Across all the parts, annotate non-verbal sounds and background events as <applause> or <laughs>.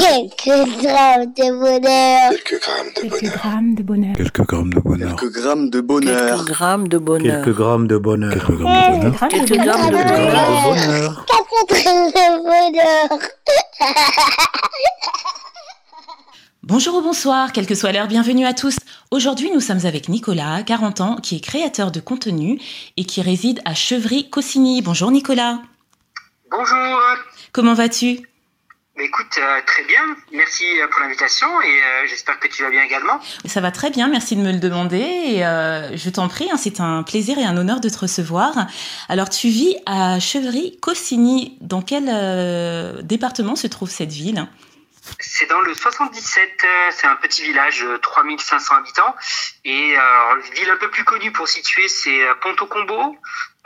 Quelques grammes de bonheur. Quelques grammes de Quelques bonheur. grammes de bonheur. Quelques grammes de bonheur. Quelques grammes de bonheur. Quelques grammes de bonheur. Quelques grammes de bonheur. Quelques grammes de bonheur. Quelques grammes de Quelques grammes bonheur. de bonheur. Quatre grammes de bonheur. Bonjour ou bonsoir, quelle que soit l'heure, bienvenue à tous. Aujourd'hui, nous sommes avec Nicolas, 40 ans, qui est créateur de contenu et qui réside à Chevry-Cossigny. Bonjour Nicolas. Bonjour. Comment vas-tu Bah, écoute, euh, très bien. Merci euh, pour l'invitation et euh, j'espère que tu vas bien également. Ça va très bien, merci de me le demander. Et, je t'en prie, hein, c'est un plaisir et un honneur de te recevoir. Alors, tu vis à Chevry-Cossigny. Dans quel département se trouve cette ville? C'est dans le 77, euh, c'est un petit village, euh, 3500 habitants. Et euh, une ville un peu plus connue pour situer, c'est euh, Ponto-Combo,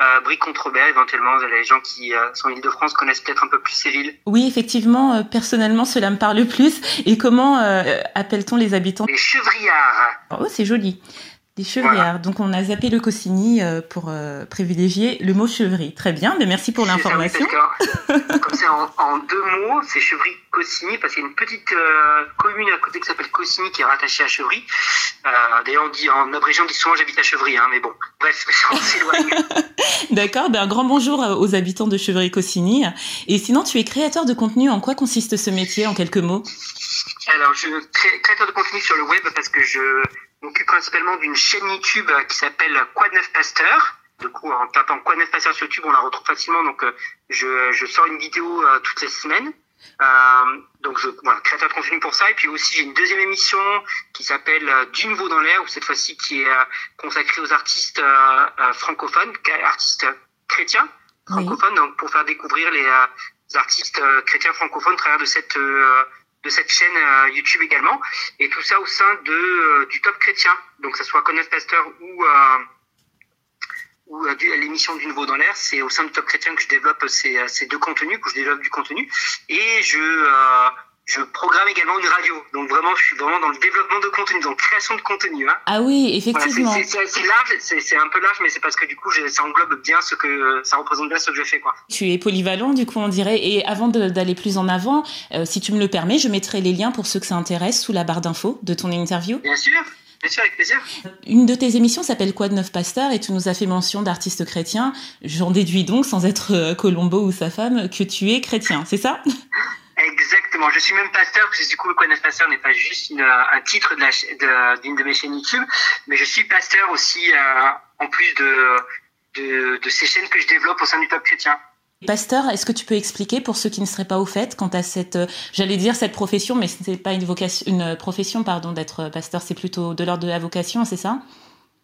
euh, Brie-Contrebert éventuellement. Les gens qui euh, sont en Ile-de-France connaissent peut-être un peu plus ces villes. Oui, effectivement, euh, personnellement, cela me parle plus. Et comment euh, appelle-t-on les habitants? Les Chevriards. Oh, c'est joli. Des chevrières. Donc, on a zappé le Cossigny euh, pour euh, privilégier le mot chevry. Très bien, mais merci pour ça, l'information. <laughs> Comme c'est en, en deux mots, c'est Chevry-Cossigny, parce qu'il y a une petite euh, commune à côté qui s'appelle Cossigny qui est rattachée à Chevry. Euh, D'ailleurs, on dit en abrégeant, on dit souvent j'habite à Chevry, hein, mais bon, bref, <laughs> on s'éloigne. <laughs> D'accord, ben, un grand bonjour aux habitants de Chevry-Cossigny. Et sinon, tu es créateur de contenu. En quoi consiste ce métier, en quelques mots? Alors, je suis créateur de contenu sur le web parce que je m'occupe principalement d'une chaîne YouTube euh, qui s'appelle Quoi de neuf Pasteur. Du coup, en tapant Quoi de neuf Pasteur sur YouTube, on la retrouve facilement. Donc, euh, je, je sors une vidéo euh, toutes les semaines. Euh, donc, je, voilà, créateur de contenu pour ça. Et puis aussi, j'ai une deuxième émission qui s'appelle euh, Du nouveau dans l'air, ou cette fois-ci qui est euh, consacrée aux artistes francophones, artistes chrétiens Oui. francophones, donc pour faire découvrir les euh, artistes chrétiens francophones au travers de cette euh, de cette chaîne euh, YouTube également, et tout ça au sein de euh, du Top Chrétien, donc que ce soit Connaître Pasteur ou euh, ou euh, l'émission du Nouveau dans l'air, c'est au sein du Top Chrétien que je développe ces, ces deux contenus, que je développe du contenu, et je je programme également une radio, donc vraiment je suis vraiment dans le développement de contenu, donc création de contenu. Hein. Ah oui, Voilà, effectivement. c'est c'est- large, c'est un peu large, mais c'est parce que du coup ça englobe bien ce que ça représente bien ce que je fais quoi. Tu es polyvalent, du coup, on dirait. Et avant d'aller plus en avant, euh, si tu me le permets, je mettrai les liens pour ceux que ça intéresse sous la barre d'infos de ton interview. Bien sûr, bien sûr avec plaisir. Une de tes émissions s'appelle Quoi de neuf pasteur et tu nous as fait mention d'artistes chrétiens. J'en déduis donc, sans être euh, Colombo ou sa femme, que tu es chrétien, c'est ça? <laughs> Exactement. Je suis même pasteur, parce que du coup, le connaître pasteur n'est pas juste une, euh, un titre de- d'une de, mes chaînes YouTube, mais je suis pasteur aussi, euh, en plus de, de, de ces chaînes que je développe au sein du Top Chrétien. Pasteur, est-ce que tu peux expliquer pour ceux qui ne seraient pas au fait quant à cette, euh, j'allais dire cette profession, mais ce n'est pas une vocation, une profession, pardon, d'être pasteur, c'est plutôt de l'ordre de la vocation, c'est ça?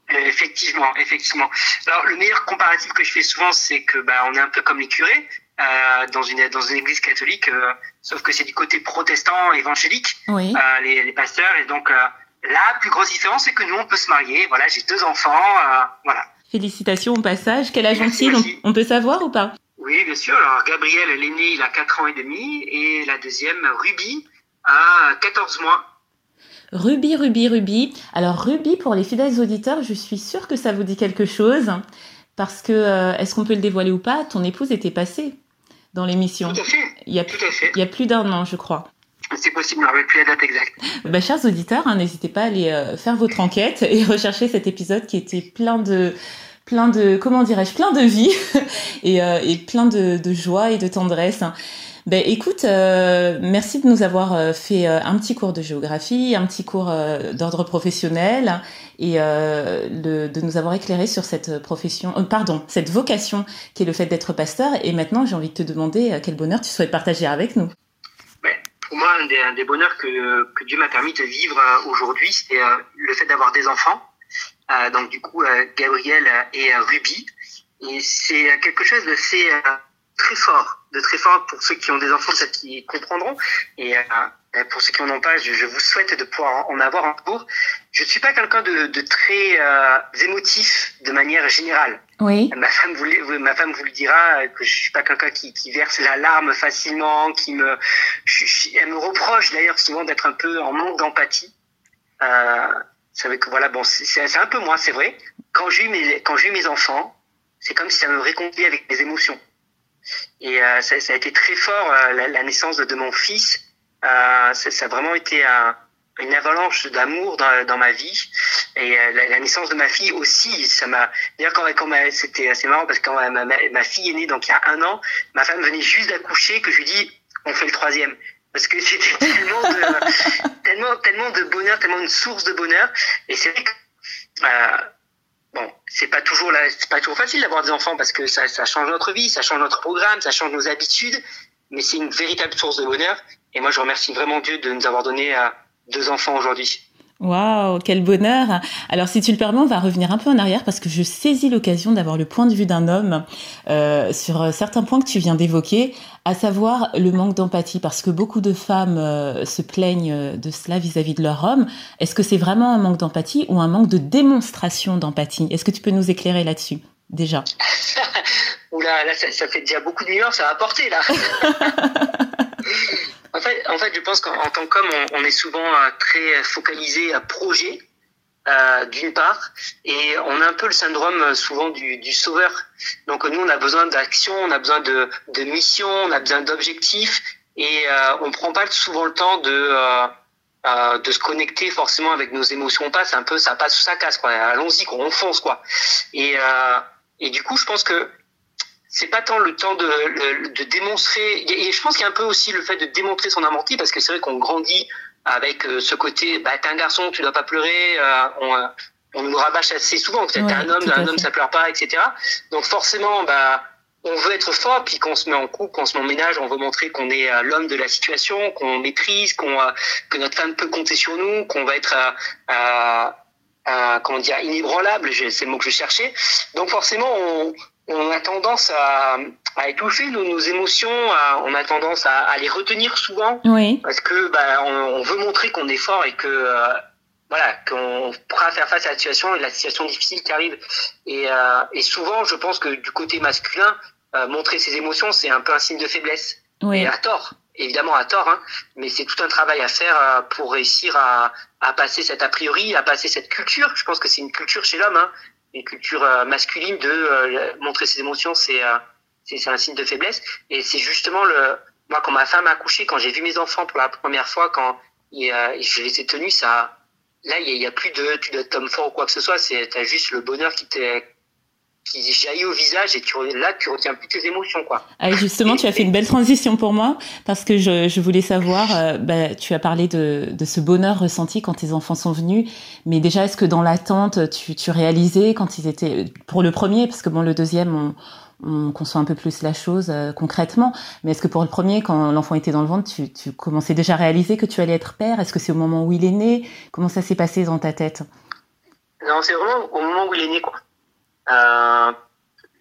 Effectivement, effectivement. Alors, le meilleur comparatif que je fais souvent, c'est que bah, on est un peu comme les curés euh, dans une dans une église catholique, euh, sauf que c'est du côté protestant évangélique. Oui. euh, les, les pasteurs. Et donc, la plus grosse différence, c'est que nous, on peut se marier. Voilà, j'ai deux enfants. voilà. Félicitations au passage. Quel âge ont-ils? On, on peut savoir ou pas? Oui, bien sûr. Alors, Gabriel, l'aîné, il a 4 ans et demi. Et la deuxième, Ruby, a 14 mois. Ruby, Ruby, Ruby. Alors Ruby, pour les fidèles auditeurs, je suis sûre que ça vous dit quelque chose. Parce que, est-ce qu'on peut le dévoiler ou pas? Ton épouse était passée dans l'émission. Tout à fait. Il y a, Tout à fait. il y a plus d'un an, je crois. C'est possible, je ne rappelle plus la date exacte. Bah, chers auditeurs, hein, n'hésitez pas à aller euh, faire votre enquête et <laughs> rechercher cet épisode qui était plein de, plein de, comment dirais-je, plein de vie <laughs> et, euh, et plein de, de joie et de tendresse. Ben écoute, euh, merci de nous avoir euh, fait euh, un petit cours de géographie, un petit cours d'ordre professionnel et de, nous avoir éclairé sur cette profession, pardon, cette vocation qui est le fait d'être pasteur. Et maintenant, j'ai envie de te demander quel bonheur tu souhaites partager avec nous. Pour moi, un des, bonheurs que, que Dieu m'a permis de vivre aujourd'hui, c'est le fait d'avoir des enfants. Donc, du coup, Gabriel et Ruby. Et c'est quelque chose de très fort, de très fort pour ceux qui ont des enfants, peut-être qui comprendront. Et euh, pour ceux qui n'en ont pas, je, je vous souhaite de pouvoir en avoir un jour. Je suis pas quelqu'un de, de très euh, émotif de manière générale. Oui. Ma femme vous, le- ma femme vous le dira que je suis pas quelqu'un qui, qui verse la larme facilement, qui me, je- je- elle me reproche d'ailleurs souvent d'être un peu en manque d'empathie. Euh, c'est vrai que voilà, bon, c'est un peu moi, c'est vrai. Quand j'ai eu mes, quand j'ai mes enfants, c'est comme si ça me réconciliait avec mes émotions. Et euh, ça, a été très fort euh, la, naissance de, mon fils. Euh, ça, a vraiment été un, une avalanche d'amour dans, ma vie. Et la, naissance de ma fille aussi ça m'a d'ailleurs quand, quand c'était assez marrant parce que quand ma, fille est née donc il y a un an ma femme venait juste d'accoucher que je lui dis on fait le troisième. Parce que c'était <laughs> tellement de tellement tellement de bonheur tellement une source de bonheur. Et c'est vrai que bon c'est pas toujours là c'est pas toujours facile d'avoir des enfants parce que ça, ça change notre vie ça change notre programme ça change nos habitudes mais c'est une véritable source de bonheur et moi je remercie vraiment Dieu de nous avoir donné à deux enfants aujourd'hui. Waouh, quel bonheur. Alors si tu le permets, on va revenir un peu en arrière parce que je saisis l'occasion d'avoir le point de vue d'un homme euh, sur certains points que tu viens d'évoquer, à savoir le manque d'empathie, parce que beaucoup de femmes euh, se plaignent de cela vis-à-vis -vis de leur homme. Est-ce que c'est vraiment un manque d'empathie ou un manque de démonstration d'empathie? Est-ce que tu peux nous éclairer là-dessus déjà? <laughs> Oula, là ça, ça, fait déjà beaucoup de nuances à apporter là <laughs> En fait, je pense qu'en tant qu'homme, on, est souvent euh, très focalisé à projet, euh, d'une part, et on a un peu le syndrome euh, souvent du, du sauveur. Donc nous, on a besoin d'action, on a besoin de, de mission, on a besoin d'objectifs, et euh, on prend pas souvent le temps de euh, euh, de se connecter forcément avec nos émotions. On passe un peu, ça passe ou ça casse, quoi. Allons-y, quoi, on fonce, quoi. Et et du coup, je pense que c'est pas tant le temps de, de démontrer. Et je pense qu'il y a un peu aussi le fait de démontrer son amour parce que c'est vrai qu'on grandit avec euh, ce côté bah t'es un garçon tu dois pas pleurer euh, on, euh, on nous rabâche assez souvent que t'es un homme un homme ça pleure pas etc donc forcément bah on veut être fort puis quand on se met en couple quand on se met en ménage on veut montrer qu'on est l'homme de la situation qu'on maîtrise qu'on que notre femme peut compter sur nous qu'on va être comment dire inébranlable c'est le mot que je cherchais. Donc forcément on on a tendance à, à étouffer nos, nos émotions, à, on a tendance à, à, les retenir souvent, oui. parce que bah, on, on veut montrer qu'on est fort et que euh, voilà qu'on pourra faire face à la situation et la situation difficile qui arrive. Et, euh, et souvent, je pense que du côté masculin, euh, montrer ses émotions, c'est un peu un signe de faiblesse. Oui. Et à tort, évidemment à tort, hein, mais c'est tout un travail à faire euh, pour réussir à, à passer cet a priori, à passer cette culture. Je pense que c'est une culture chez l'homme. Hein, une culture euh, masculine de euh, montrer ses émotions, c'est euh, c'est un signe de faiblesse. Et c'est justement le moi quand ma femme a accouché, quand j'ai vu mes enfants pour la première fois, quand je les ai tenus, ça là il y, a, plus de tu dois être homme fort ou quoi que ce soit. C'est t'as juste le bonheur qui t'est qui jaillit au visage et tu là tu retiens plus tes émotions quoi. Ah, justement, tu as fait une belle transition pour moi parce que je, je voulais savoir, euh, bah, tu as parlé de, de ce bonheur ressenti quand tes enfants sont venus, mais déjà est-ce que dans l'attente tu, tu réalisais quand ils étaient pour le premier parce que bon le deuxième on, on conçoit un peu plus la chose euh, concrètement, mais est-ce que pour le premier quand l'enfant était dans le ventre tu, tu commençais déjà à réaliser que tu allais être père? Est-ce que c'est au moment où il est né? Comment ça s'est passé dans ta tête? Non, c'est vraiment au moment où il est né quoi. Euh,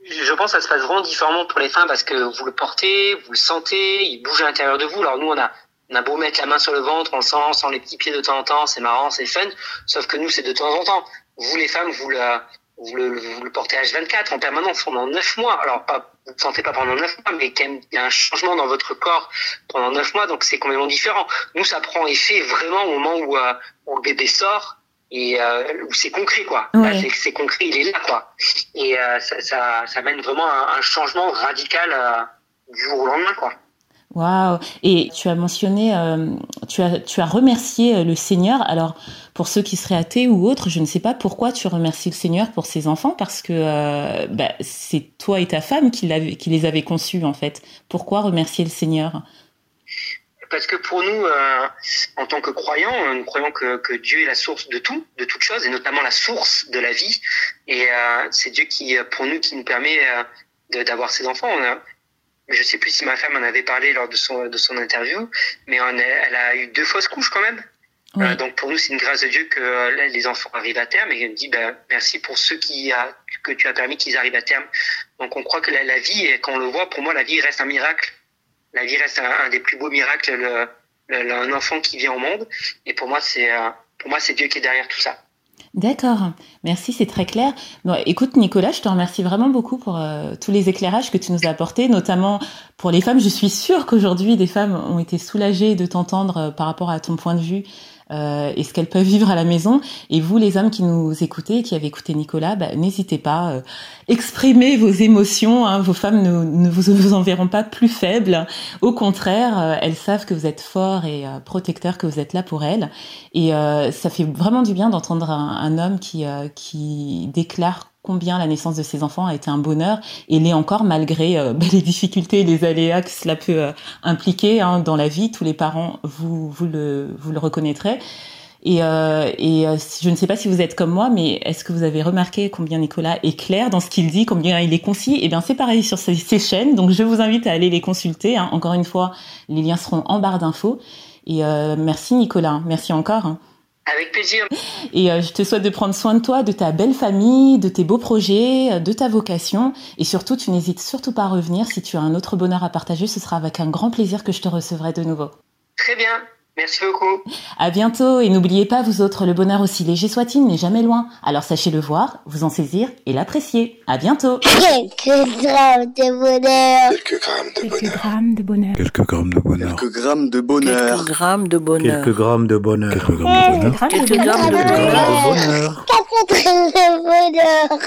je pense que ça se passe vraiment différemment pour les femmes parce que vous le portez, vous le sentez, il bouge à l'intérieur de vous. Alors nous, on a, on a beau mettre la main sur le ventre, on le sent, on sent les petits pieds de temps en temps, c'est marrant, c'est fun. Sauf que nous, c'est de temps en temps. Vous, les femmes, vous le, vous le, vous le portez H24 en permanence pendant 9 mois. Alors, pas, vous ne sentez pas pendant 9 mois, mais quand même, il y a un changement dans votre corps pendant 9 mois, donc c'est complètement différent. Nous, ça prend effet vraiment au moment où, euh, où le bébé sort, et euh, c'est concret quoi. Ouais. C'est concret, il est là quoi. Et euh, ça, ça, ça mène vraiment un, un changement radical euh, du jour au lendemain quoi. Waouh Et tu as mentionné, tu as tu as remercié le Seigneur. Alors pour ceux qui seraient athées ou autres, je ne sais pas pourquoi tu remercies le Seigneur pour ses enfants parce que bah, c'est toi et ta femme qui, qui les avez conçus en fait. Pourquoi remercier le Seigneur? Parce que pour nous, euh, en tant que croyants, nous croyons que, que, Dieu est la source de tout, de toute chose, et notamment la source de la vie. Et euh, c'est Dieu qui, pour nous, qui nous permet euh, d'avoir ces enfants. On a, je sais plus si ma femme en avait parlé lors de son, de son interview, mais on a, elle a eu deux fausses couches quand même. Oui. Euh, donc pour nous, c'est une grâce de Dieu que les enfants arrivent à terme. Et elle dit, ben, merci pour ceux qui a, que tu as permis qu'ils arrivent à terme. Donc on croit que la, la vie, quand on le voit, pour moi, la vie reste un miracle la vie reste un, des plus beaux miracles, le, le, un enfant qui vient au monde. Et pour moi, c'est pour moi, c'est Dieu qui est derrière tout ça. D'accord, merci, c'est très clair. Bon, écoute, Nicolas, je te remercie vraiment beaucoup pour euh, tous les éclairages que tu nous as apportés, notamment pour les femmes. Je suis sûre qu'aujourd'hui, des femmes ont été soulagées de t'entendre euh, par rapport à ton point de vue euh, et ce qu'elles peuvent vivre à la maison? Et vous, les hommes qui nous écoutez, qui avez écouté Nicolas, bah, n'hésitez pas, euh, exprimez vos émotions. Hein, vos femmes ne, vous, enverront pas plus faibles. Au contraire, euh, elles savent que vous êtes fort et euh, protecteur, que vous êtes là pour elles. Et euh, ça fait vraiment du bien d'entendre un, un, homme qui, qui déclare combien la naissance de ses enfants a été un bonheur et l'est encore malgré euh, <laughs> les difficultés et les aléas que cela peut euh, impliquer hein, dans la vie. Tous les parents, vous, vous, le, vous le reconnaîtrez. Et, euh, et euh, je ne sais pas si vous êtes comme moi, mais est-ce que vous avez remarqué combien Nicolas est clair dans ce qu'il dit, combien il est concis? Eh bien, c'est pareil sur ces, chaînes. Donc, je vous invite à aller les consulter. Hein. Encore une fois, les liens seront en barre d'infos. Et euh, merci Nicolas, merci encore. Hein. Avec plaisir. Et euh, je te souhaite de prendre soin de toi, de ta belle famille, de tes beaux projets, de ta vocation. Et surtout, tu n'hésites surtout pas à revenir. Si tu as un autre bonheur à partager, ce sera avec un grand plaisir que je te recevrai de nouveau. Très bien. Merci beaucoup. À bientôt et n'oubliez pas, vous autres, le bonheur aussi léger soit-il n'est jamais loin. Alors sachez le voir, vous en saisir et l'apprécier. À bientôt. Quelques grammes de bonheur. Quelques grammes de Quelques bonheur. grammes de bonheur. Quelques grammes de bonheur. Quelques grammes de bonheur. Quelques grammes de bonheur. Quelques grammes de bonheur. Quelques grammes de bonheur. Quelques grammes de bonheur. bonheur. Quatre grammes de bonheur.